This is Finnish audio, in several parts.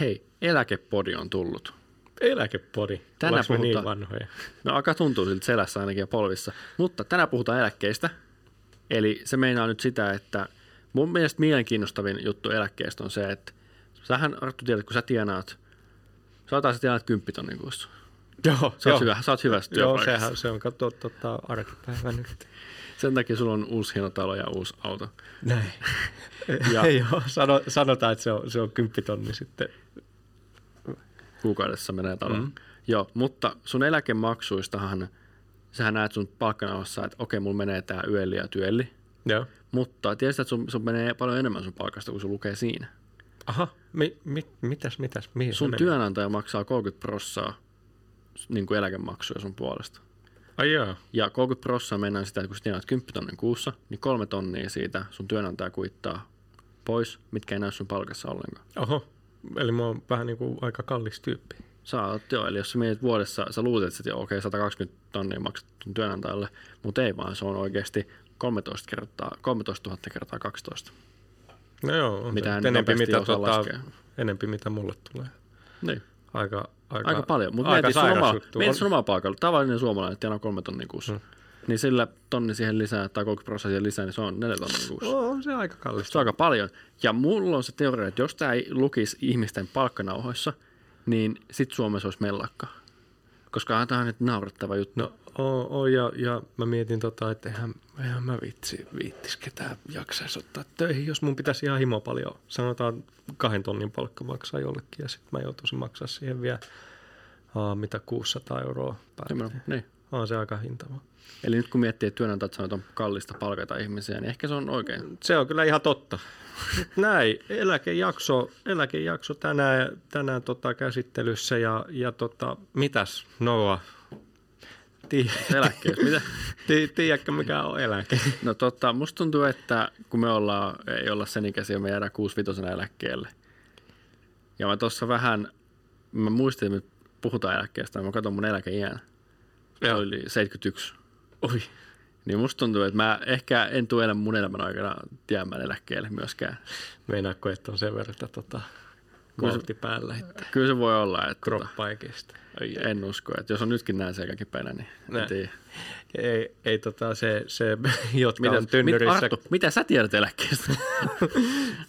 Hei, eläkepodi on tullut. Eläkepodi. Ollaanko me niin puhutaan- vanhoja. No aika tuntuu siltä selässä ainakin ja polvissa. Mutta tänään puhutaan eläkkeistä. Eli se meinaa nyt sitä, että mun mielestä mielenkiinnostavin juttu eläkkeestä on se, että sähän Arttu tiedät, kun sä tienaat, saataan sä tienaat kymppitonnin kuussa. Joo, Sä oot, hyvä, sä oot hyvässä Joo, työpaikassa. sehän, se on kato tota, arkipäivä nyt. Sen takia sulla on uusi hieno talo ja uusi auto. Näin. Ja-. Joo, sano, sanotaan, että se on, se on kymppitonni sitten. kuukaudessa menee taloon. Mm. Mm. Joo, mutta sun eläkemaksuistahan, sähän näet sun palkkanauhassa, että okei, mulla menee tää yöli ja työli. Joo. Mutta tiedät, että sun, sun menee paljon enemmän sun palkasta, kun sun lukee siinä. Aha, mi, mi, mitäs, mitäs, mihin Sun se työnantaja maksaa 30 prossaa niin kuin eläkemaksuja sun puolesta. Ai joo. Ja 30 prossaa mennään sitä, että kun sä tienaat 10 tonnin kuussa, niin kolme tonnia siitä sun työnantaja kuittaa pois, mitkä ei näy sun palkassa ollenkaan. Oho, eli mä oon vähän niin kuin aika kallis tyyppi. Sä oot, joo, eli jos sä mietit vuodessa, sä luulet, että okei, okay, 120 tonnia maksat työnantajalle, mutta ei vaan, se on oikeasti 13, kertaa, 13 000 kertaa 12. No joo, on Mitä se enempi, mitä, tota, enempi mitä mulle tulee. Niin, Aika, aika, aika paljon. Mutta mietit sun, omaa, mietit On- sun omaa palkalla. Tavallinen suomalainen tienaa kolme tonnia kuussa. Mm. Niin sillä tonni siihen lisää tai 30 prosenttia lisää, niin se on neljä tonnia kuussa. On se aika kallista. Se on aika paljon. Ja mulla on se teoria, että jos tämä ei lukisi ihmisten palkkanauhoissa, niin sit Suomessa olisi mellakka. Koska tämä on nyt naurettava juttu. No oo, oo, ja, ja mä mietin tota, että eihän, eihän mä vitsi, viittis ketään jaksaisi ottaa töihin, jos mun pitäisi ihan himo paljon, sanotaan kahden tonnin palkka maksaa jollekin ja sitten mä joutuisin maksaa siihen vielä aa, mitä 600 euroa päivä. Niin. On se aika hintava. Eli nyt kun miettii, että työnantajat sanoo, että on kallista palkata ihmisiä, niin ehkä se on oikein. Se on kyllä ihan totta. Näin, eläkejakso, eläkejakso tänään, tänään tota käsittelyssä ja, ja tota, mitäs Noa? Tii, Eläkkeet. Mitä? tii, tiedätkö mikä on eläke? No totta, musta tuntuu, että kun me ollaan, ei olla sen ikäisiä, me jäädään 65 eläkkeelle. Ja mä tuossa vähän, mä muistin, että me puhutaan eläkkeestä, mä katson mun eläkeiän. Se oli 71. Oi. Niin musta tuntuu, että mä ehkä en tule elä mun elämän aikana jäämään eläkkeelle myöskään. Meinaatko, että on sen verran että tota, Kyllä se- päällä, että Kyllä se voi olla, että tota, kroppa ei kestä. En usko, että jos on nytkin näin selkäkin päinä, niin en tiedä. Ei, ei tota se, se jotka Mitä, on mit, tynnyrissä. Arttu, mitä sä tiedät eläkkeestä?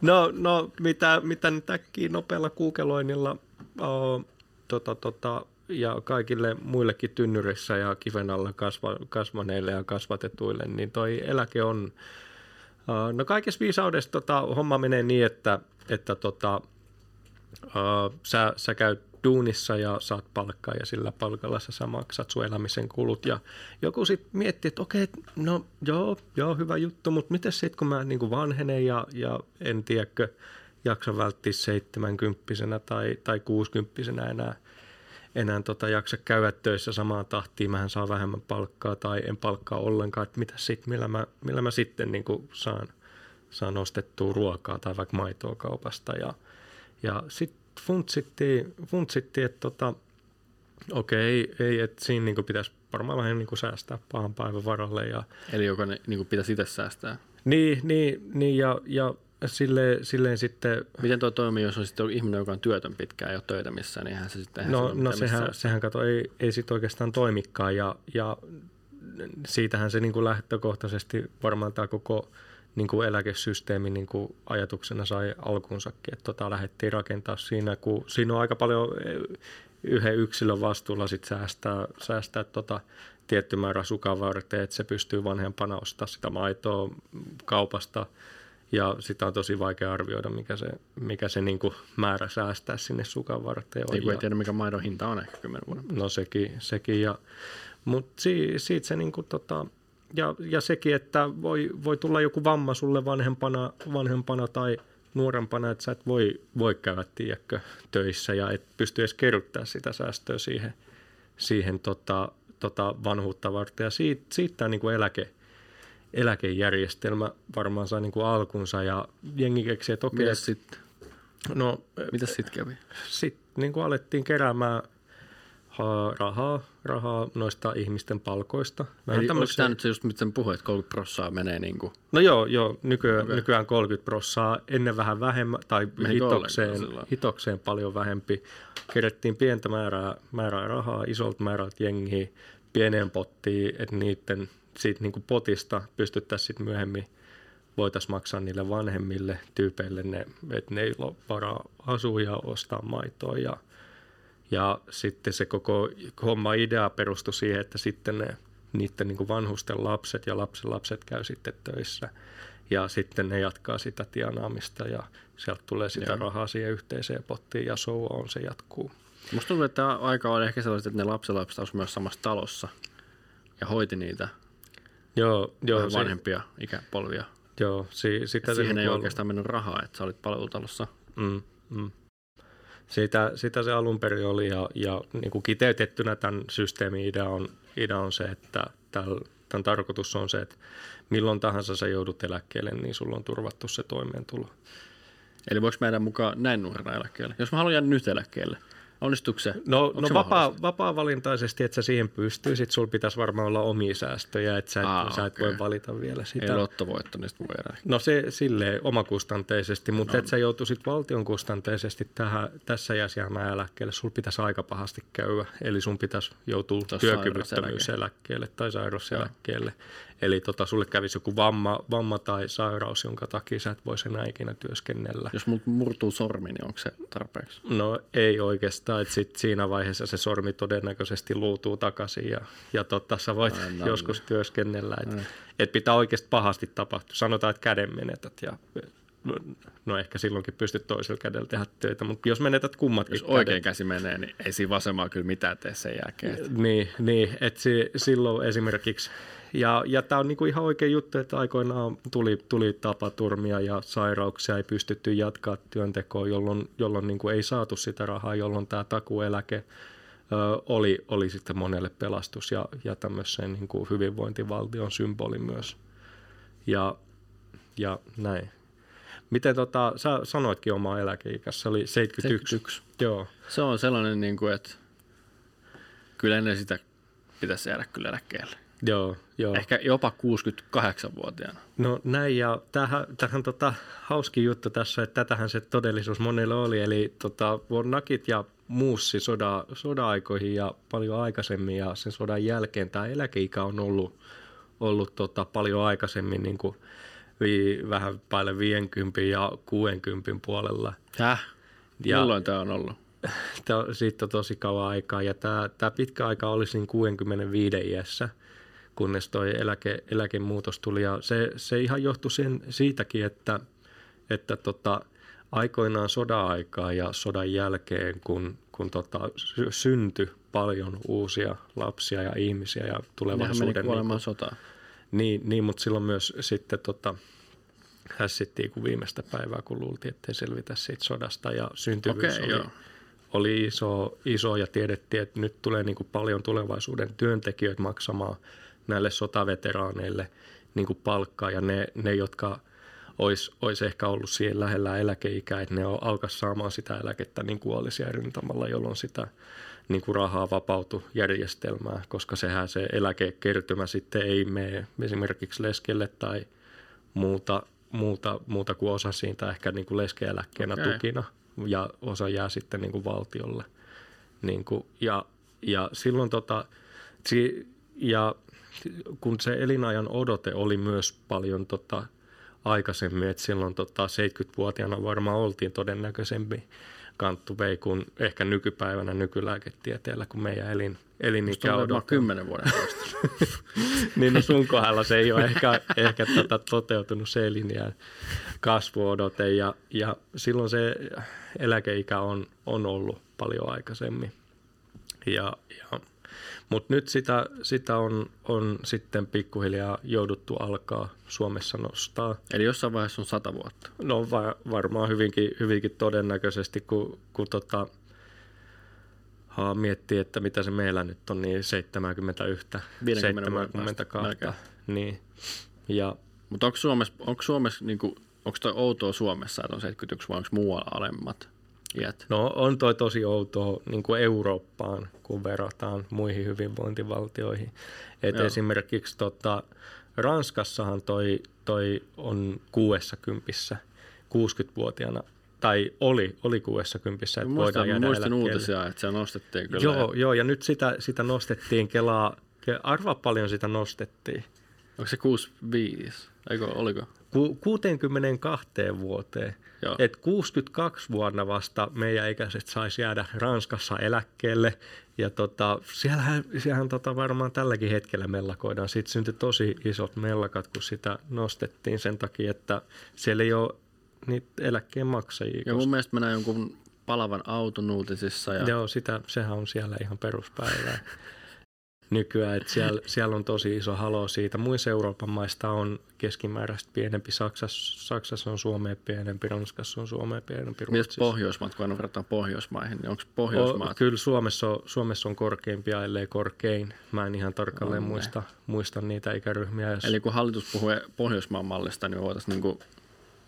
No, no mitä, mitä nyt äkkiä nopealla kuukeloinnilla o, tota, tota, ja kaikille muillekin tynnyrissä ja kiven alla kasva, kasvaneille ja kasvatetuille, niin toi eläke on, o, no kaikessa viisaudessa tota, homma menee niin, että, että tota, o, sä, sä käyt duunissa ja saat palkkaa ja sillä palkalla sä, sä maksat sun elämisen kulut. Ja joku sitten miettii, että okei, no joo, joo, hyvä juttu, mutta miten sitten kun mä niin vanhenen ja, ja en tiedäkö, jaksa välttiä 70 tai, tai 60 enää, enää tota jaksa käydä töissä samaan tahtiin, mähän saa vähemmän palkkaa tai en palkkaa ollenkaan, että mitä sitten, millä mä, millä mä sitten niin saan, saan ostettua ruokaa tai vaikka maitoa kaupasta ja, ja sitten funtsittiin, funtsittiin, että tota, okei, ei, että siinä niin pitäisi varmaan vähän niin säästää pahan päivän varalle ja Eli joka ne, niin pitäisi itse säästää. niin, niin, niin ja, ja silleen, silleen sitten Miten tuo toimii, jos on sitten ihminen, joka on työtön pitkään, ei ole töitä missään, niin eihän se sitten... No, ole no sehän, missään. sehän kato, ei, ei sit oikeastaan toimikaan ja, ja siitähän se niin kuin lähtökohtaisesti varmaan tämä koko niin kuin eläkesysteemi niin kuin ajatuksena sai alkunsakin, että tota lähdettiin rakentaa siinä, kun siinä on aika paljon eh, yhden yksilön vastuulla sit säästää, säästää tota tietty määrä sukan varten, että se pystyy vanhempana ostaa sitä maitoa kaupasta ja sitä on tosi vaikea arvioida, mikä se, mikä se niin kuin määrä säästää sinne sukan varten on. Ei, kun ei tiedä, mikä maidon hinta on ehkä kymmenen vuoden. No sekin, sekin ja, mutta si, siitä se niinku tota, ja, ja sekin, että voi, voi tulla joku vamma sulle vanhempana, vanhempana tai nuorempana, että sä et voi, voi käydä, tiedätkö, töissä ja et pysty edes kerryttää sitä säästöä siihen, siihen tota, tota vanhuutta varten. Ja siitä, siitä tämä niinku eläke, eläkejärjestelmä varmaan sai niinku alkunsa ja jengi keksi, että okei, Mitäs okay, sitten? no Mitäs sitten kävi? sitten niin kuin alettiin keräämään rahaa, rahaa noista ihmisten palkoista. Eli onko tämmöisiä- tämä nyt se just, mitä puhuit, että 30 prossaa menee niin kuin, No joo, joo nykyään, Okei. nykyään 30 prossaa, ennen vähän vähemmän, tai Menikö hitokseen, hitokseen paljon vähempi. Kerättiin pientä määrää, määrää rahaa, isolta määrältä jengiä, pieneen pottiin, että niiden siitä niin kuin potista pystyttäisiin sitten myöhemmin voitaisiin maksaa niille vanhemmille tyypeille, ne, että ne ei ole varaa asua ja ostaa maitoa. Ja, ja sitten se koko homma idea perustui siihen, että sitten ne, niiden niin vanhusten lapset ja lapsen lapset käy sitten töissä. Ja sitten ne jatkaa sitä tienaamista ja sieltä tulee sitä Joo. rahaa siihen yhteiseen pottiin ja so on, se jatkuu. Musta tuntuu, että tämä aika oli ehkä sellaiset, että ne lapsenlapset asuivat myös samassa talossa ja hoiti niitä Joo, joo, Joo, se, vanhempia ikäpolvia. joo si, sitä siihen se ei niinku oikeastaan mennyt rahaa, että sä olit palvelutalossa. Mm, mm. Sitä, sitä se alun perin oli ja, ja niin kuin kiteytettynä tämän systeemin idea on, idea on se, että tämän tarkoitus on se, että milloin tahansa sä joudut eläkkeelle, niin sulla on turvattu se toimeentulo. Eli voiko meidän mukaan näin nuorena eläkkeelle? Jos mä haluan jäädä nyt eläkkeelle, onnistuuko se? No, Onko no se vapaa, vapaa-valintaisesti, että sä siihen pystyisit, sulla pitäisi varmaan olla omia säästöjä, että sä et, Aa, sä et okei. voi valita vielä Ei sitä. lottovoitto, niin sitten voi jäädä. No se silleen omakustanteisesti, mutta No. että sä joutuisit valtionkustanteisesti tähän, tässä iässä jäämään eläkkeelle, sulla pitäisi aika pahasti käydä. Eli sun pitäisi joutua työkyvyttömyyseläkkeelle tai sairauseläkkeelle. Eli tota, sulle kävisi joku vamma, vamma tai sairaus, jonka takia sä et voisi enää ikinä työskennellä. Jos mut murtuu sormi, niin onko se tarpeeksi? No ei oikeastaan, että sit siinä vaiheessa se sormi todennäköisesti luutuu takaisin ja, ja totta, sä voit Ai, no joskus työskennellä. Että Ai. et pitää oikeasti pahasti tapahtua. Sanotaan, että käden menetät ja no ehkä silloinkin pystyt toisella kädellä tehdä töitä, mutta jos menetät kummatkin Jos oikein käsi menee, niin ei siinä vasemmalla kyllä mitään tee sen jälkeen. Niin, niin että si, silloin esimerkiksi, ja, ja tämä on niinku ihan oikein juttu, että aikoinaan tuli, tuli tapaturmia ja sairauksia, ei pystytty jatkaa työntekoa, jolloin, jolloin niinku ei saatu sitä rahaa, jolloin tämä takueläke ö, oli, oli sitten monelle pelastus ja, ja tämmöisen niinku hyvinvointivaltion symboli myös. Ja, ja näin. Miten tota, sä sanoitkin oma eläkeikä, se oli 71. 71. Joo. Se on sellainen, niin kuin, että kyllä ennen sitä pitäisi jäädä kyllä eläkkeelle. Joo, joo. Ehkä jopa 68-vuotiaana. No näin, ja tähän, tähän tota, hauskin juttu tässä, että tätähän se todellisuus monelle oli, eli tota, nakit ja muussi soda, soda-aikoihin ja paljon aikaisemmin, ja sen sodan jälkeen tämä eläkeikä on ollut, ollut tota, paljon aikaisemmin niin kuin vi, vähän päälle 50 ja 60 puolella. Häh? Ja- Milloin tämä on ollut? Tää on- Siitä on tosi kauan aikaa, ja tämä, tämä pitkä aika oli siinä 65 iässä, kunnes tuo eläke, eläkemuutos tuli. Ja se, se ihan johtui sen, siitäkin, että, että tota, aikoinaan sodan aikaa ja sodan jälkeen, kun, kun tota, sy- syntyi paljon uusia lapsia ja ihmisiä ja Nehän meni tulevaisuuden... kuolemaan sotaan. Niin, niin mutta silloin myös sitten tota, hässittiin kuin viimeistä päivää, kun luultiin, ettei selvitä siitä sodasta ja syntyvyys Okei, oli, joo. oli iso, iso ja tiedettiin, että nyt tulee niin kuin paljon tulevaisuuden työntekijöitä maksamaan näille sotaveteraaneille niin kuin palkkaa ja ne, ne jotka olisi, olisi ehkä ollut siihen lähellä eläkeikää, että ne alkaisi saamaan sitä eläkettä niin kuin olisi rintamalla, jolloin sitä niin kuin rahaa vapautu järjestelmää, koska sehän se eläkekertymä sitten ei mene esimerkiksi leskelle tai muuta, muuta, muuta kuin osa siitä ehkä niin kuin leskeeläkkeenä Okei. tukina ja osa jää sitten niin kuin valtiolle. Niin kuin, ja, ja silloin tota, si, ja kun se elinajan odote oli myös paljon tota, aikaisemmin, että silloin tota, 70-vuotiaana varmaan oltiin todennäköisempi kanttu vei kuin ehkä nykypäivänä nykylääketieteellä, kun meidän elin, elinikä on odote. 10 vuoden päästä. niin no sun kohdalla se ei ole ehkä, ehkä tota toteutunut se elinjään kasvuodote ja, ja silloin se eläkeikä on, on ollut paljon aikaisemmin. Ja, ja, Mutta nyt sitä, sitä on, on sitten pikkuhiljaa jouduttu alkaa Suomessa nostaa. Eli jossain vaiheessa on 100 vuotta. No va- varmaan hyvinkin, hyvinkin todennäköisesti, kun, kun tota, haa, miettii, että mitä se meillä nyt on, niin 71, 50 vuoden päästä, 72. melkein. Niin. Ja Mutta onko Suomessa, onko Suomessa niinku, onko toi outoa Suomessa, että on 71 vai onko muualla alemmat? Iät. No on toi tosi outoa niin kuin Eurooppaan, kun verrataan muihin hyvinvointivaltioihin. Et Joo. esimerkiksi tota, Ranskassahan toi, toi on 60 60-vuotiaana, tai oli, oli 60 että voidaan muistan, mä jäädä eläkkeelle. uutisia, että se nostettiin kyllä. Joo, joo, ja nyt sitä, sitä nostettiin Kelaa, ke- arvaa paljon sitä nostettiin. Onko se 65? Eikö, oliko? Ku, 62 vuoteen. Joo. Et 62 vuonna vasta meidän ikäiset saisi jäädä Ranskassa eläkkeelle. Ja tota, siellähän, siellähän tota varmaan tälläkin hetkellä mellakoidaan. Siitä syntyi tosi isot mellakat, kun sitä nostettiin sen takia, että siellä ei ole niitä eläkkeen maksajia. Ja mun mielestä mä näin jonkun palavan auton uutisissa. Ja... Joo, sitä, sehän on siellä ihan peruspäivää nykyään, että siellä, siellä on tosi iso halo siitä. Muissa Euroopan maista on keskimääräistä pienempi. Saksassa, Saksassa on Suomea pienempi, Ranskassa on Suomea pienempi, Mitäs Ruotsissa. Pohjoismaat, kun aina verrataan Pohjoismaihin, niin onko O, Pohjoismaat? kyllä Suomessa on, Suomessa on korkeimpia, ellei korkein. Mä en ihan tarkalleen muista, muista niitä ikäryhmiä. Jos... Eli kun hallitus puhuu Pohjoismaan mallista, niin voitaisiin niinku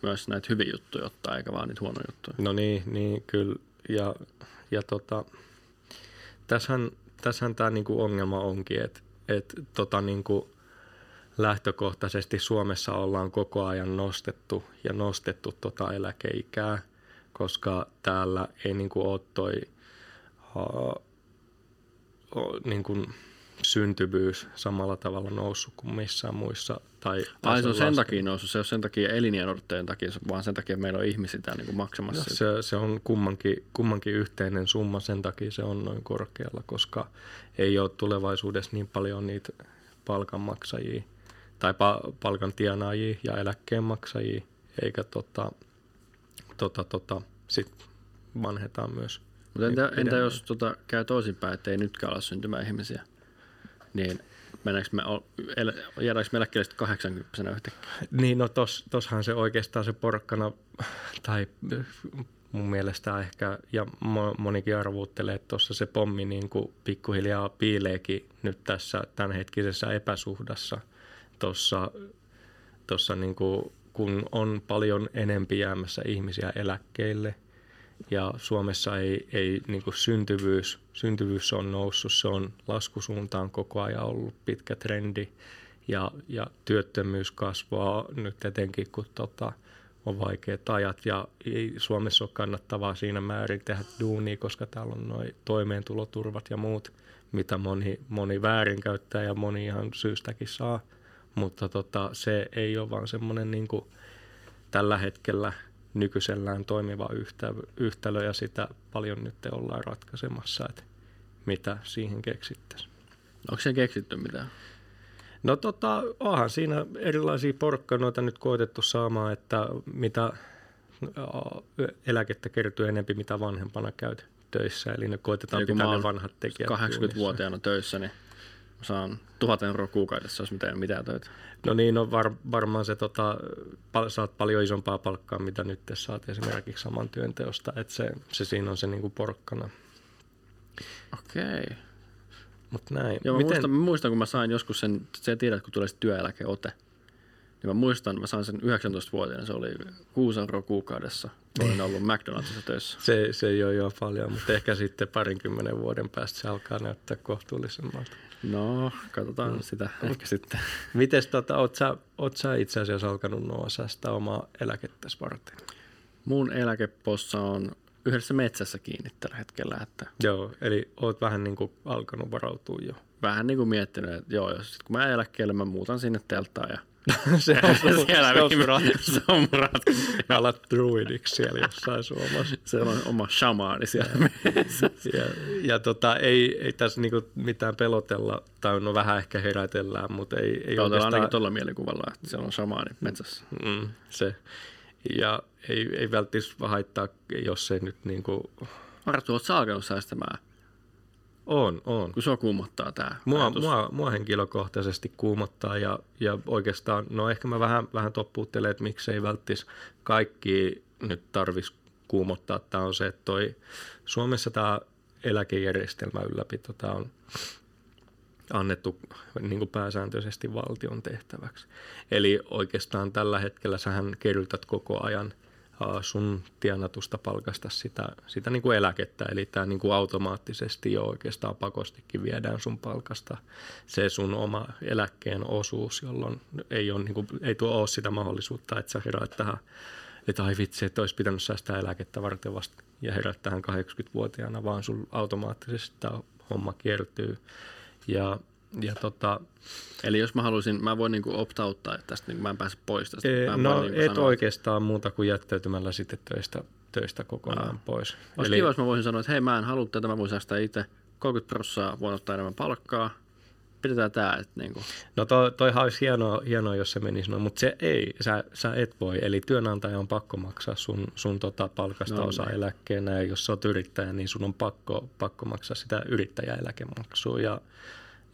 myös näitä hyviä juttuja ottaa, eikä vaan niitä huonoja juttuja. No niin, niin kyllä. Ja, ja tota, tässähän, tässähän tämä niinku ongelma onkin, että et, tota niinku, lähtökohtaisesti Suomessa ollaan koko ajan nostettu ja nostettu tota eläkeikää, koska täällä ei niinku ole toi uh, niinku syntyvyys samalla tavalla noussut kuin missään muissa. Tai, Ai se on sen takia noussut, se on sen takia eliniän odotteen takia, vaan sen takia meillä on ihmisiä täällä niinku maksamassa. No, se, se on kummankin, kummankin yhteinen summa, sen takia se on noin korkealla, koska ei ole tulevaisuudessa niin paljon niitä palkanmaksajia tai pa- palkan tienaajia ja eläkkeenmaksajia, eikä tota, tota, tota, sit vanhetaan myös. Mutta entä, entä jos tota, käy toisinpäin, että ei nytkään ala syntymään ihmisiä, niin mennäänkö me, jäädäänkö me eläkkeelle sitten 80 yhtäkkiä? Niin, no tos, tossahan se oikeastaan se porkkana, tai mun mielestä ehkä, ja mo- monikin arvuuttelee, että tuossa se pommi niin kuin pikkuhiljaa piileekin nyt tässä tämänhetkisessä epäsuhdassa tuossa, tossa niin kuin, kun on paljon enempi jäämässä ihmisiä eläkkeelle, ja Suomessa ei, ei niin kuin syntyvyys, syntyvyys on noussut, se on laskusuuntaan koko ajan ollut pitkä trendi. Ja, ja työttömyys kasvaa nyt etenkin, kun tota, on vaikeat ajat. Ja ei Suomessa ole kannattavaa siinä määrin tehdä duunia, koska täällä on noin toimeentuloturvat ja muut, mitä moni, moni väärinkäyttää ja moni ihan syystäkin saa, mutta tota, se ei ole vaan semmoinen niin tällä hetkellä nykyisellään toimiva yhtä, yhtälö ja sitä paljon nyt ollaan ratkaisemassa, että mitä siihen keksittäisiin. Onko se keksitty mitään? No tota, onhan siinä erilaisia porkkanoita nyt koetettu saamaan, että mitä ää, eläkettä kertyy enempi, mitä vanhempana käyt töissä. Eli ne Eli kun pitää ne vanhat tekijät 80-vuotiaana töissä, niin saan tuhat euroa kuukaudessa, jos mä teen mitään töitä. No niin, no var, varmaan se tota, pal- saat paljon isompaa palkkaa, mitä nyt saat esimerkiksi saman työnteosta. Että se, se siinä on se niinku porkkana. Okei. Mutta näin. Joo, mä, Miten? muistan, muistan, kun mä sain joskus sen, sä tiedät, kun tulee se työeläkeote. Niin mä muistan, mä sain sen 19-vuotiaana, se oli 6 euroa kuukaudessa. Mä olin ollut McDonaldsissa töissä. Se, se ei ole jo paljon, mutta ehkä sitten parinkymmenen vuoden päästä se alkaa näyttää kohtuullisemmalta. No, katsotaan mm. sitä ehkä sitten. Mites tota, oot sä, oot sä itse asiassa alkanut nuo säästää omaa eläkettäsi varten? Mun eläkepossa on yhdessä metsässä kiinni tällä hetkellä, että Joo, eli oot vähän niin kuin alkanut varautua jo. vähän niin kuin miettinyt, että joo, jos sit kun mä eläkkeelle, mä muutan sinne telttaan ja se on sun, siellä se on se ratkaisu. Alat druidiksi siellä jossain Suomessa. Se on oma shamaani siellä. Ja, ja tota, ei, ei tässä niinku mitään pelotella, tai no vähän ehkä herätellään, mutta ei, ei Pelotellaan oikeastaan... ainakin tuolla mielikuvalla, että se on shamaani metsässä. Mm, se. Ja ei, ei välttis haittaa, jos se nyt niinku... Arttu, oot sä alkanut säästämään, On, on. kun sua kuumottaa tää Mua, ajatus? mua, mua henkilökohtaisesti kuumottaa ja, ja oikeastaan, no ehkä mä vähän, vähän toppuuttelen, että miksei välttis kaikki nyt tarvis kuumottaa. Tämä on se, että toi Suomessa tämä eläkejärjestelmä ylläpito, tämä on annettu niin kuin pääsääntöisesti valtion tehtäväksi. Eli oikeastaan tällä hetkellä sähän kerrytät koko ajan sun tienatusta palkasta sitä, sitä niin kuin eläkettä. Eli tämä niin kuin automaattisesti jo oikeastaan pakostikin viedään sun palkasta se sun oma eläkkeen osuus, jolloin ei, ole, niin kuin, ei tuo ole sitä mahdollisuutta, että sä heräät tähän, että ai vitsi, että olisi pitänyt säästää eläkettä varten vasta ja herät tähän 80-vuotiaana, vaan sun automaattisesti tämä homma kiertyy. Ja ja tota, Eli jos mä haluaisin, mä voin niinku opt-outtaa tästä, niin mä en pääse pois tästä. Mä no niinku et sanoa, oikeastaan muuta kuin jättäytymällä sitten töistä, töistä kokonaan Aa. pois. Olisi Eli... kiva, jos mä voisin sanoa, että hei mä en halua tätä, mä voin säästää itse 30 prosenttia, voin ottaa enemmän palkkaa, pidetään tämä. Että niinku. No toi, toihan olisi hienoa, hienoa, jos se menisi noin, mutta se ei, sä, sä et voi. Eli työnantaja on pakko maksaa sun, sun tota palkasta no, osa niin. eläkkeenä ja jos sä oot yrittäjä, niin sun on pakko, pakko maksaa sitä yrittäjäeläkemaksua ja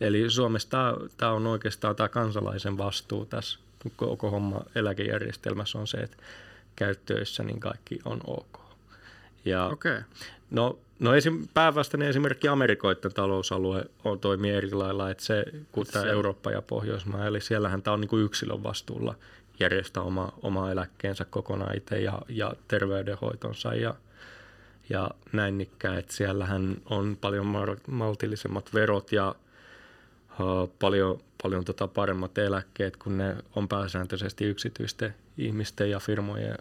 Eli Suomessa tämä on oikeastaan tämä kansalaisen vastuu tässä koko homma eläkejärjestelmässä on se, että käyttöissä niin kaikki on ok. Ja, okay. No, no esim, päävastainen esimerkki Amerikoiden talousalue on, toimii eri lailla, että se, kun tämä Eurooppa ja Pohjoismaa, eli siellähän tämä on niin kuin yksilön vastuulla järjestää oma, oma eläkkeensä kokonaan itse ja, ja terveydenhoitonsa ja, ja näin ikään, että siellähän on paljon maltillisemmat verot ja paljon, paljon tota paremmat eläkkeet, kun ne on pääsääntöisesti yksityisten ihmisten ja firmojen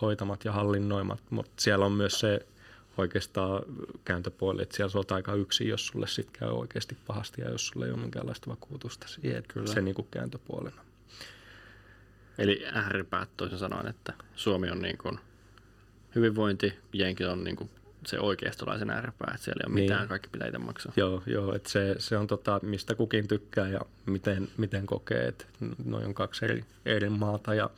hoitamat ja hallinnoimat, mutta siellä on myös se oikeastaan kääntöpuoli, että siellä olet aika yksin, jos sulle sitten käy oikeasti pahasti ja jos sulle ei ole minkäänlaista vakuutusta siihen, Kyllä. se niin kuin kääntöpuolena. Eli ääripäät toisin sanoen, että Suomi on niin kuin hyvinvointi, Jenki on niin kuin se oikeistolaisen ääripää, että siellä ei ole niin. mitään, kaikki pitää itse maksaa. Joo, joo että se, se on tota, mistä kukin tykkää ja miten, miten kokee, että noin on kaksi eri, eri maata. Ja,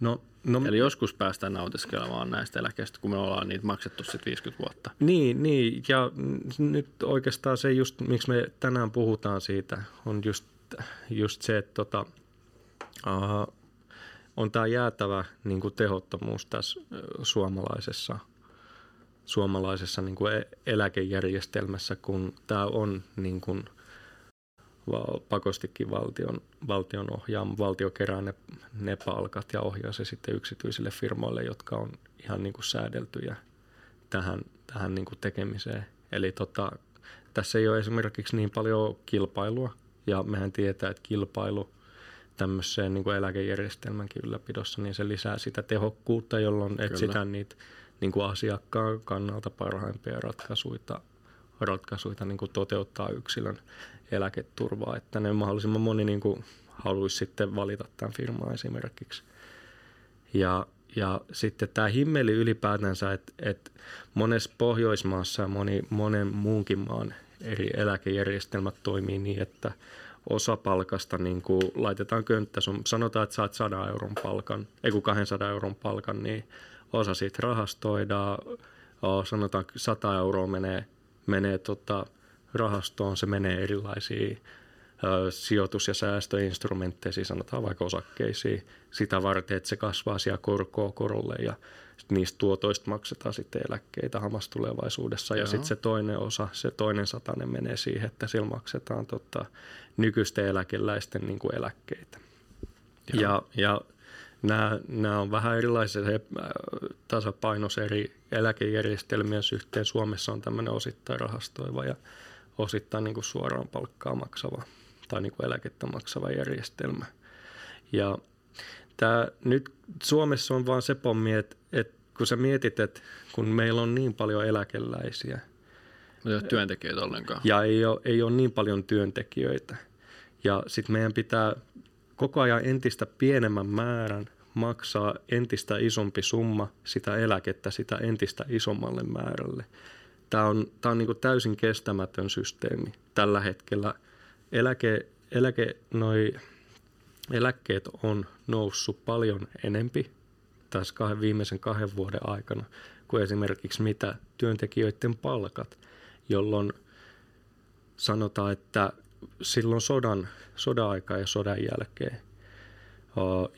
no, no, Eli joskus päästään nautiskelemaan näistä eläkeistä, kun me ollaan niitä maksettu sitten 50 vuotta. Niin, niin, ja nyt oikeastaan se just, miksi me tänään puhutaan siitä, on just, just se, että tota, uh, on tämä jäätävä niin kuin tehottomuus tässä suomalaisessa suomalaisessa niin kuin e- eläkejärjestelmässä, kun tämä on niin kuin pakostikin valtion, valtion ohjaama. Valtio kerää ne, ne palkat ja ohjaa se sitten yksityisille firmoille, jotka on ihan niin kuin säädeltyjä tähän, tähän niin kuin tekemiseen. Eli tota, tässä ei ole esimerkiksi niin paljon kilpailua, ja mehän tietää, että kilpailu tämmöiseen niin kuin eläkejärjestelmänkin ylläpidossa, niin se lisää sitä tehokkuutta, jolloin Kyllä. etsitään niitä niin kuin asiakkaan kannalta parhaimpia ratkaisuja, ratkaisuja niin kuin toteuttaa yksilön eläketurvaa, että ne mahdollisimman moni niin kuin haluaisi sitten valita tämän firman esimerkiksi. Ja, ja sitten tämä himmeli ylipäätänsä, että, että monessa Pohjoismaassa ja moni, monen muunkin maan eri eläkejärjestelmät toimii niin, että osa palkasta niin kuin laitetaan könttä. Sun, sanotaan, että saat 100 euron palkan, ei kun 200 euron palkan, niin osa siitä rahastoidaan, sanotaan 100 euroa menee, menee tota rahastoon, se menee erilaisiin sijoitus- ja säästöinstrumentteisiin, sanotaan vaikka osakkeisiin, sitä varten, että se kasvaa siellä korkoa korolle ja niistä tuotoista maksetaan sitten eläkkeitä hamas tulevaisuudessa. Joo. Ja sitten se toinen osa, se toinen satanen menee siihen, että sillä maksetaan tota, nykyisten eläkeläisten niin kuin eläkkeitä. Ja, ja nämä, nämä on vähän erilaisia tasapainos eri eläkejärjestelmien suhteen. Suomessa on tämmöinen osittain rahastoiva ja osittain niin kuin suoraan palkkaa maksava tai niin kuin eläkettä maksava järjestelmä. Ja tämä, nyt Suomessa on vaan se pommi, että, että kun sä mietit, että kun meillä on niin paljon eläkeläisiä. Ei ole työntekijöitä ollenkaan. Ja ei ole, ei ole niin paljon työntekijöitä. Ja sitten meidän pitää koko ajan entistä pienemmän määrän maksaa entistä isompi summa sitä eläkettä sitä entistä isommalle määrälle. Tämä on, tämä on niin kuin täysin kestämätön systeemi tällä hetkellä. Eläke, eläke, noi, eläkkeet on noussut paljon enempi tässä kahden, viimeisen kahden vuoden aikana kuin esimerkiksi mitä työntekijöiden palkat, jolloin sanotaan, että silloin sodan, sodan aika ja sodan jälkeen,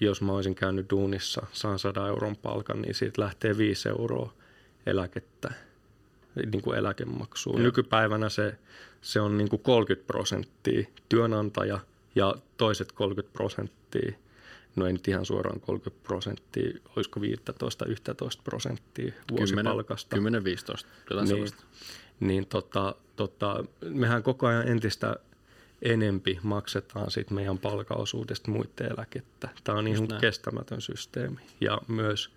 jos mä olisin käynyt duunissa, saan 100 euron palkan, niin siitä lähtee 5 euroa eläkettä, niin kuin eläkemaksuun. Joo. Nykypäivänä se, se on niin kuin 30 prosenttia työnantaja ja toiset 30 prosenttia no ei nyt ihan suoraan 30 prosenttia, olisiko 15-11 prosenttia vuosipalkasta. 10-15, niin, jotain sellaista. Niin tota, tota, mehän koko ajan entistä enempi maksetaan sit meidän palkaosuudesta muiden eläkettä. Tämä on ihan kestämätön systeemi ja myös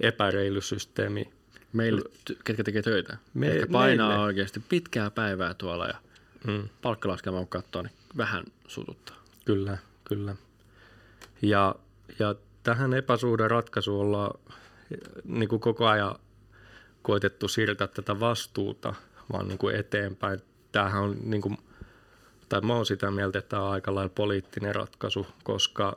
epäreilu systeemi. Meille, ketkä tekee töitä, Me, ketkä painaa meille. oikeasti pitkää päivää tuolla ja mm. palkkalaskelma kun katsoo, niin vähän sututtaa. Kyllä, kyllä. Ja, ja tähän epäsuuden ratkaisuun ollaan niin kuin koko ajan koitettu siirtää tätä vastuuta vaan niin kuin eteenpäin. Tämähän on, niin kuin, tai mä oon sitä mieltä, että tämä on aika lailla poliittinen ratkaisu, koska,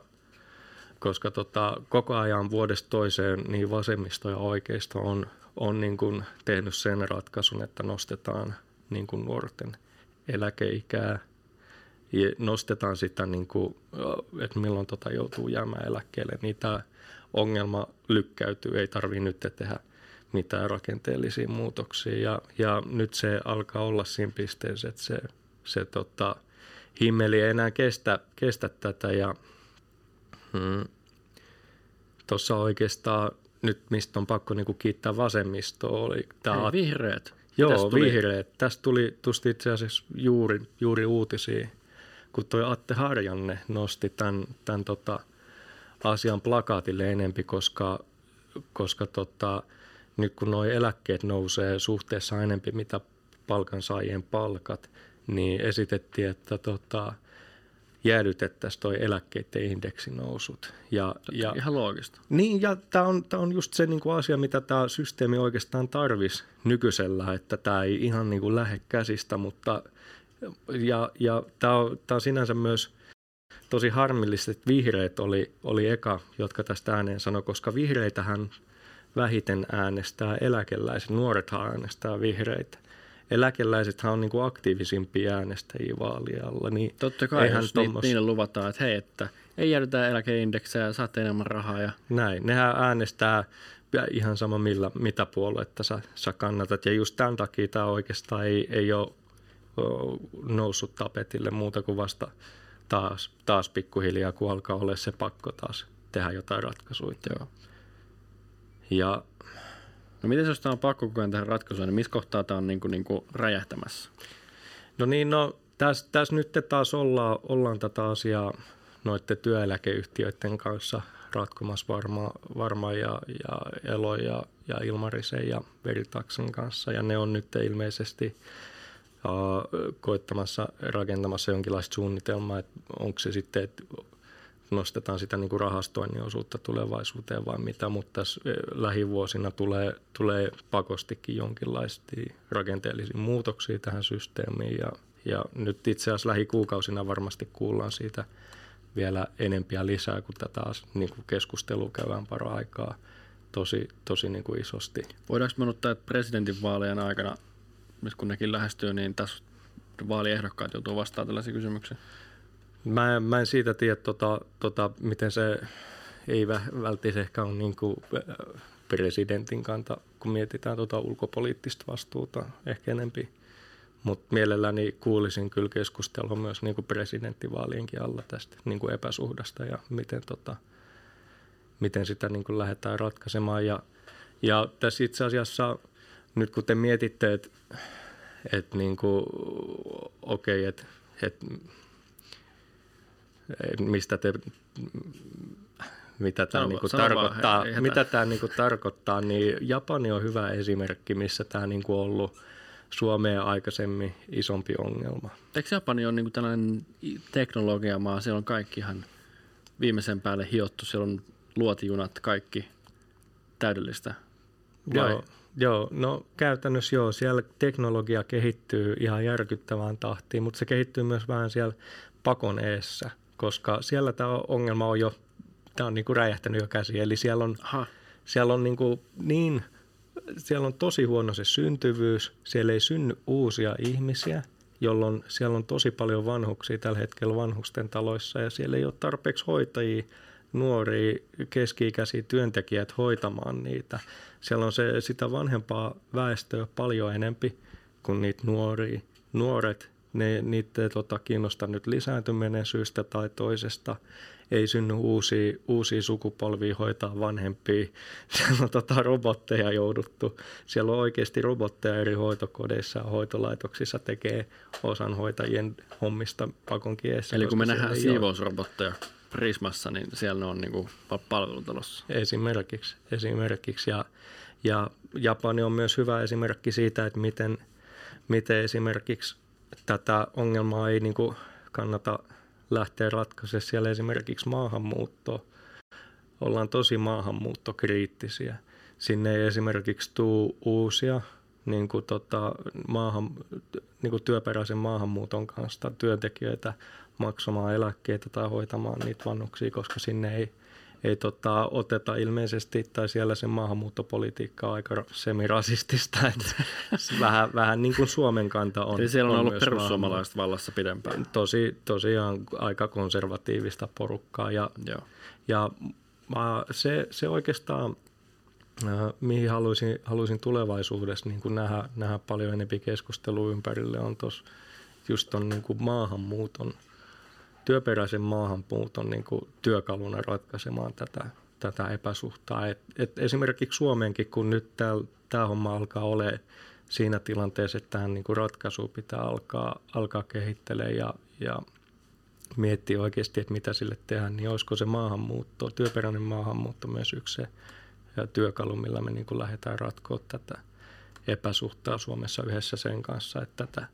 koska tota, koko ajan vuodesta toiseen niin vasemmisto ja oikeisto on, on niin kuin tehnyt sen ratkaisun, että nostetaan niin kuin nuorten eläkeikää – ja nostetaan sitä, niin kuin, että milloin tota joutuu jäämään eläkkeelle, niin tämä ongelma lykkäytyy, ei tarvitse nyt tehdä mitään rakenteellisia muutoksia. Ja, ja nyt se alkaa olla siinä pisteessä, että se, se tota, himmeli ei enää kestä, kestä tätä. Ja hmm, tuossa oikeastaan nyt, mistä on pakko niin kuin kiittää vasemmistoa, oli tämä... Hei, vihreät. Joo, vihreät. Tästä tuli tuosta itse asiassa juuri, juuri uutisia kun tuo Atte Harjanne nosti tämän, tämän tota asian plakaatille enempi, koska, koska tota, nyt kun nuo eläkkeet nousee suhteessa enempi mitä palkansaajien palkat, niin esitettiin, että tota, jäädytettäisiin tuo eläkkeiden indeksinousut. Ja, ja, ihan loogista. Niin, ja tämä on, tää on just se niinku asia, mitä tämä systeemi oikeastaan tarvisi nykyisellä, että tämä ei ihan niinku lähde käsistä, mutta – ja, ja tämä on, on sinänsä myös tosi harmillista, että vihreät oli, oli eka, jotka tästä ääneen sanoi, koska vihreitähän vähiten äänestää eläkeläiset, nuorethan äänestää vihreitä. Eläkeläisethän on niin kuin aktiivisimpia äänestäjiä vaalialla. Niin Totta kai, eihän jos tommos... niille luvataan, että hei, että ei jäädytä eläkeindeksejä ja saatte enemmän rahaa. Ja... Näin, nehän äänestää ihan sama millä, mitä puoluetta sä, sä kannatat. Ja just tämän takia tämä oikeastaan ei, ei ole noussut tapetille muuta kuin vasta taas, taas pikkuhiljaa, kun alkaa olla se pakko taas tehdä jotain ratkaisuja. Joo. Ja, no miten jos tämä on pakko koko ajan tehdä ratkaisuja, niin missä kohtaa tämä on niin kuin, niin kuin räjähtämässä? No niin, no tässä täs nyt taas ollaan, ollaan tätä asiaa noiden työeläkeyhtiöiden kanssa ratkomassa varmaan varma ja, ja Elo ja, ja Ilmarisen ja Veritaksen kanssa. Ja ne on nyt ilmeisesti koittamassa, rakentamassa jonkinlaista suunnitelmaa, että onko se sitten, että nostetaan sitä niin kuin rahastoinnin osuutta tulevaisuuteen vai mitä, mutta tässä lähivuosina tulee, tulee pakostikin jonkinlaisia rakenteellisia muutoksia tähän systeemiin ja, ja nyt itse asiassa lähikuukausina varmasti kuullaan siitä vielä enempiä lisää, kun tätä niin kuin keskustelua käydään para-aikaa tosi, tosi niin kuin isosti. Voidaanko me ottaa, että presidentinvaalien aikana kun nekin lähestyy, niin tässä vaaliehdokkaat joutuu vastaamaan tällaisia kysymyksiä? Mä, mä en siitä tiedä, tota, tota, miten se ei välttämättä ehkä ole niin kuin presidentin kanta, kun mietitään tota ulkopoliittista vastuuta ehkä enempi. Mutta mielelläni kuulisin kyllä keskustelua myös niin kuin presidenttivaalienkin alla tästä niin kuin epäsuhdasta ja miten, tota, miten sitä niin kuin lähdetään ratkaisemaan. Ja, ja tässä itse asiassa nyt kun te mietitte, että et niin okei, okay, että et, et mistä te, mitä tämä niinku tarkoittaa, he, mitä tämä niinku tarkoittaa, niin Japani on hyvä esimerkki, missä tämä niinku on ollut Suomeen aikaisemmin isompi ongelma. Eikö Japani ole niinku tällainen teknologiamaa, siellä on kaikki ihan viimeisen päälle hiottu, siellä on luotijunat, kaikki täydellistä? Vai? Joo, Joo, no käytännössä joo, siellä teknologia kehittyy ihan järkyttävään tahtiin, mutta se kehittyy myös vähän siellä pakon eessä, koska siellä tämä ongelma on jo, tämä on niin kuin räjähtänyt jo käsi, eli siellä on, Aha. siellä on niin, kuin niin, siellä on tosi huono se syntyvyys, siellä ei synny uusia ihmisiä, jolloin siellä on tosi paljon vanhuksia tällä hetkellä vanhusten taloissa ja siellä ei ole tarpeeksi hoitajia, nuoria keski-ikäisiä työntekijät hoitamaan niitä. Siellä on se, sitä vanhempaa väestöä paljon enempi kuin niitä nuoria. Nuoret ne, niitä tota, kiinnosta nyt lisääntyminen syystä tai toisesta. Ei synny uusia, uusia sukupolvia hoitaa vanhempia. Siellä on tota, robotteja jouduttu. Siellä on oikeasti robotteja eri hoitokodeissa ja hoitolaitoksissa tekee osan hoitajien hommista pakon kiessä. Eli kun me nähdään siivousrobotteja Prismassa, niin siellä ne on niin kuin palvelutalossa. Esimerkiksi. esimerkiksi. Ja, ja Japani on myös hyvä esimerkki siitä, että miten, miten esimerkiksi tätä ongelmaa ei niin kuin kannata lähteä ratkaisemaan. Siellä esimerkiksi maahanmuutto, ollaan tosi maahanmuuttokriittisiä. Sinne ei esimerkiksi tule uusia niin kuin tota, maahan, niin kuin työperäisen maahanmuuton kanssa työntekijöitä maksamaan eläkkeitä tai hoitamaan niitä vannuksia, koska sinne ei, ei tota, oteta ilmeisesti, tai siellä se maahanmuuttopolitiikka on aika semirasistista, että vähän, vähän niin kuin Suomen kanta on. Eli siellä on, ollut myös perussuomalaiset vallassa pidempään. Tosi, tosiaan aika konservatiivista porukkaa, ja Joo. ja se, se oikeastaan, äh, mihin haluaisin, haluaisin tulevaisuudessa niin kuin nähdä, nähdä paljon enemmän keskustelua ympärille, on tos, just ton niin kuin maahanmuuton, työperäisen maahanmuuton niin kuin työkaluna ratkaisemaan tätä, tätä epäsuhtaa. Et, et esimerkiksi Suomeenkin, kun nyt tämä homma alkaa olemaan siinä tilanteessa, että tähän niin kuin ratkaisua pitää alkaa, alkaa kehittelemään ja, ja miettii oikeasti, että mitä sille tehdään, niin olisiko se maahanmuutto, työperäinen maahanmuutto myös yksi se työkalu, millä me niin kuin lähdetään ratkoa tätä epäsuhtaa Suomessa yhdessä sen kanssa, että tätä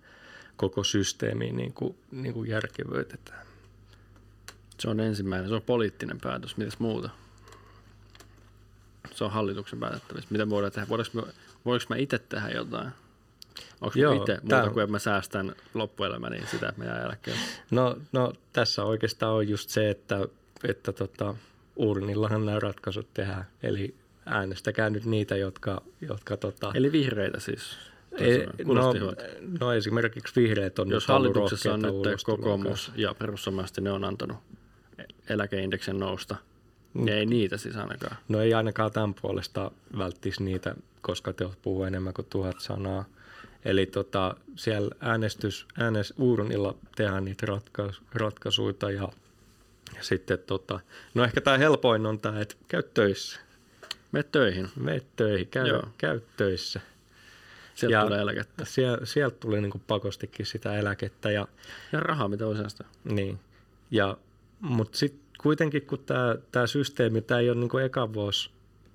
koko systeemiä niin kuin, niin kuin järkevöitetään. Se on ensimmäinen, se on poliittinen päätös. Mitäs muuta? Se on hallituksen päätettävissä. Mitä me voidaan tehdä? Voidaanko me, voinko mä itse tehdä jotain? Onko Joo, itse muuta tää- kuin, että mä säästän loppuelämäni sitä, että mä jään eläkkeelle? No, no tässä oikeastaan on just se, että, että tota, urnillahan nämä ratkaisut tehdään. Eli äänestäkää nyt niitä, jotka, jotka tota, Eli vihreitä siis. Tuossa no, no esimerkiksi vihreät on Jos hallituksessa on nyt kokoomus ja perussuomalaiset, ne on antanut eläkeindeksin nousta. Mm. Ei niitä siis ainakaan. No ei ainakaan tämän puolesta välttisi niitä, koska te puhuu enemmän kuin tuhat sanaa. Eli tota, siellä äänestys, äänes, urnilla tehdään niitä ratkais, ratkaisuja ja sitten tota, no ehkä tämä helpoin on tämä, että käy töissä. Me töihin. Mene töihin, käy, Joo. käy töissä. Sieltä Ja- tulee eläkettä. Sieltä, sieltä tuli niinku pakostikin sitä eläkettä ja Ja rahaa, mitä voi säästää. Niin, ja, mutta sitten kuitenkin kun tämä systeemi, tämä ei ole niinku eka vuosi,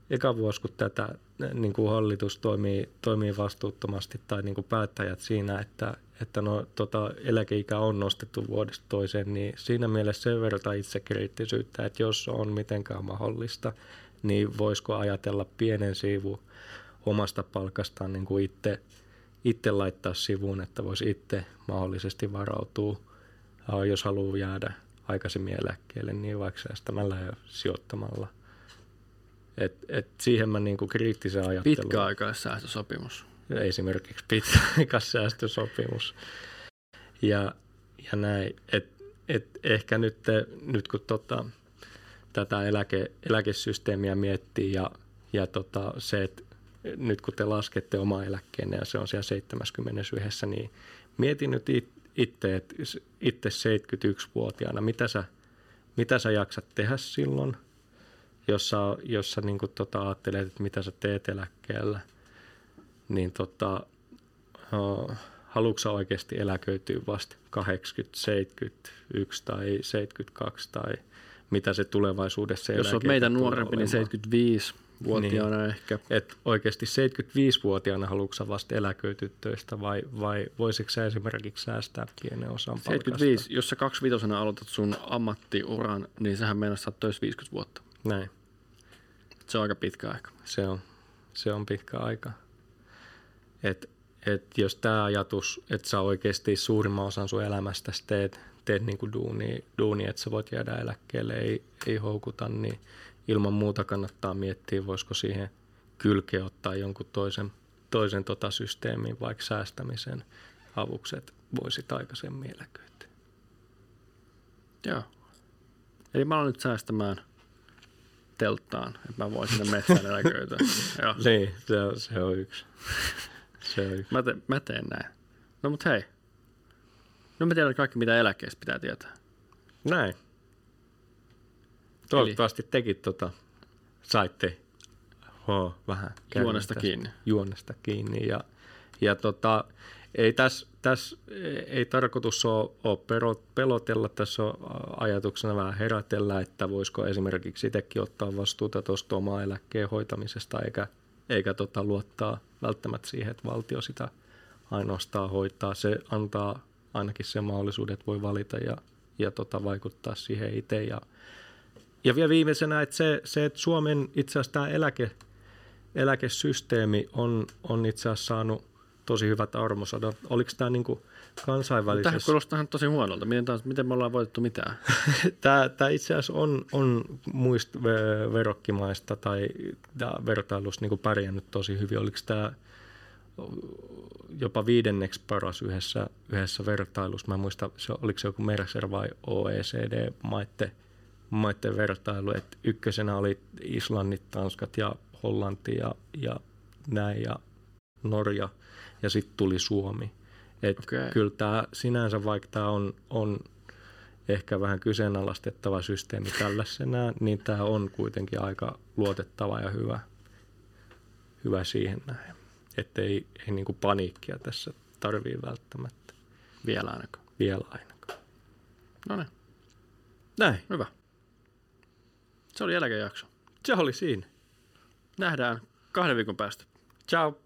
eka vuosi, kun tätä niinku hallitus toimii, toimii vastuuttomasti tai niinku päättäjät siinä, että, että no, tota, eläkeikä on nostettu vuodesta toiseen, niin siinä mielessä sen verran itsekriittisyyttä, että jos on mitenkään mahdollista, niin voisiko ajatella pienen siivun omasta palkastaan niin kuin itse, itse laittaa sivuun, että voisi itse mahdollisesti varautua Ja jos haluaa jäädä aikaisemmin eläkkeelle, niin vaikka säästämällä ja sijoittamalla. Et, et siihen mä niinku kriittisen ajattelun. Pitkäaikaissäästösopimus. Esimerkiksi pitkäaikaissäästösopimus. Ja, ja näin. Et, et ehkä nyt, nyt kun tota, tätä eläke, eläkesysteemiä miettii ja, ja tota, se, että nyt kun te laskette oma eläkkeenne ja se on siellä 71, niin mietin nyt itse, itse 71-vuotiaana, mitä sä, mitä sä jaksat tehdä silloin, jos sä, jos sä niin kuin tota, ajattelet, että mitä sä teet eläkkeellä, niin tota, haluatko sä oikeasti eläköityä vasta 80, 71 tai 72 tai mitä se tulevaisuudessa Jos olet meitä nuorempi, niin 75 vuotiaana niin. ehkä. Et oikeasti 75-vuotiaana haluatko vasta eläköityä töistä vai, vai voisitko sä esimerkiksi säästää pienen osan 75, palkasta? jos sä 25 aloitat sun ammattiuran, niin sähän meinaa saat töissä 50 vuotta. Näin. Se on aika pitkä aika. Se on, se on pitkä aika. Et, et jos tämä ajatus, että sä oikeasti suurimman osan sun elämästä teet, teet niinku duuni, duuni että sä voit jäädä eläkkeelle, ei, ei houkuta, niin – ilman muuta kannattaa miettiä, voisiko siihen kylkeen ottaa jonkun toisen, toisen tota systeemin, vaikka säästämisen avukset voisit aikaisemmin eläköityä. Joo. Eli mä aloin nyt säästämään telttaan, että mä voin sinne metsään eläköityä. Joo. Niin, se on, se on yksi. Se on yksi. Mä, te, mä teen näin. No mut hei, No me tiedän kaikki, mitä eläkkeestä pitää tietää. Näin. Toivottavasti tekin tota, saitte ho, vähän Juonesta tästä kiinni. Juonesta kiinni. Ja, ja tota, ei tässä täs, ei tarkoitus ole, ole pelotella, tässä on ajatuksena vähän herätellä, että voisiko esimerkiksi itsekin ottaa vastuuta tuosta omaa eläkkeen hoitamisesta, eikä, eikä tota luottaa välttämättä siihen, että valtio sitä ainoastaan hoitaa. Se antaa ainakin sen mahdollisuuden, että voi valita ja, ja tota, vaikuttaa siihen itse. Ja, ja vielä viimeisenä, että se, se että Suomen itse asiassa tämä eläke, eläkesysteemi on, on itse asiassa saanut tosi hyvät armosanat. Oliko tämä niin Tähän kansainvälisessä... kuulostaa ihan tosi huonolta. Miten, taas, miten me ollaan voitettu mitään? Tämä, tämä itse asiassa on, on muista ve- verokkimaista tai tämä vertailussa niin pärjännyt tosi hyvin. Oliko tämä jopa viidenneksi paras yhdessä, yhdessä vertailussa? Mä en muista, se, oliko se joku Mercer vai OECD-maiden maiden vertailu. Et ykkösenä oli Islannit, Tanskat ja Hollanti ja, ja näin ja Norja ja sitten tuli Suomi. Et Okei. Kyllä tämä sinänsä, vaikka tämä on, on ehkä vähän kyseenalaistettava systeemi tällaisenään, niin tämä on kuitenkin aika luotettava ja hyvä, hyvä siihen näin. Että ei, ei niinku paniikkia tässä tarvii välttämättä Vielä ainakaan. vielä ainakaan. No niin, Näin, hyvä. Se oli eläkejakso. se oli siinä. Nähdään kahden viikon päästä. Ciao.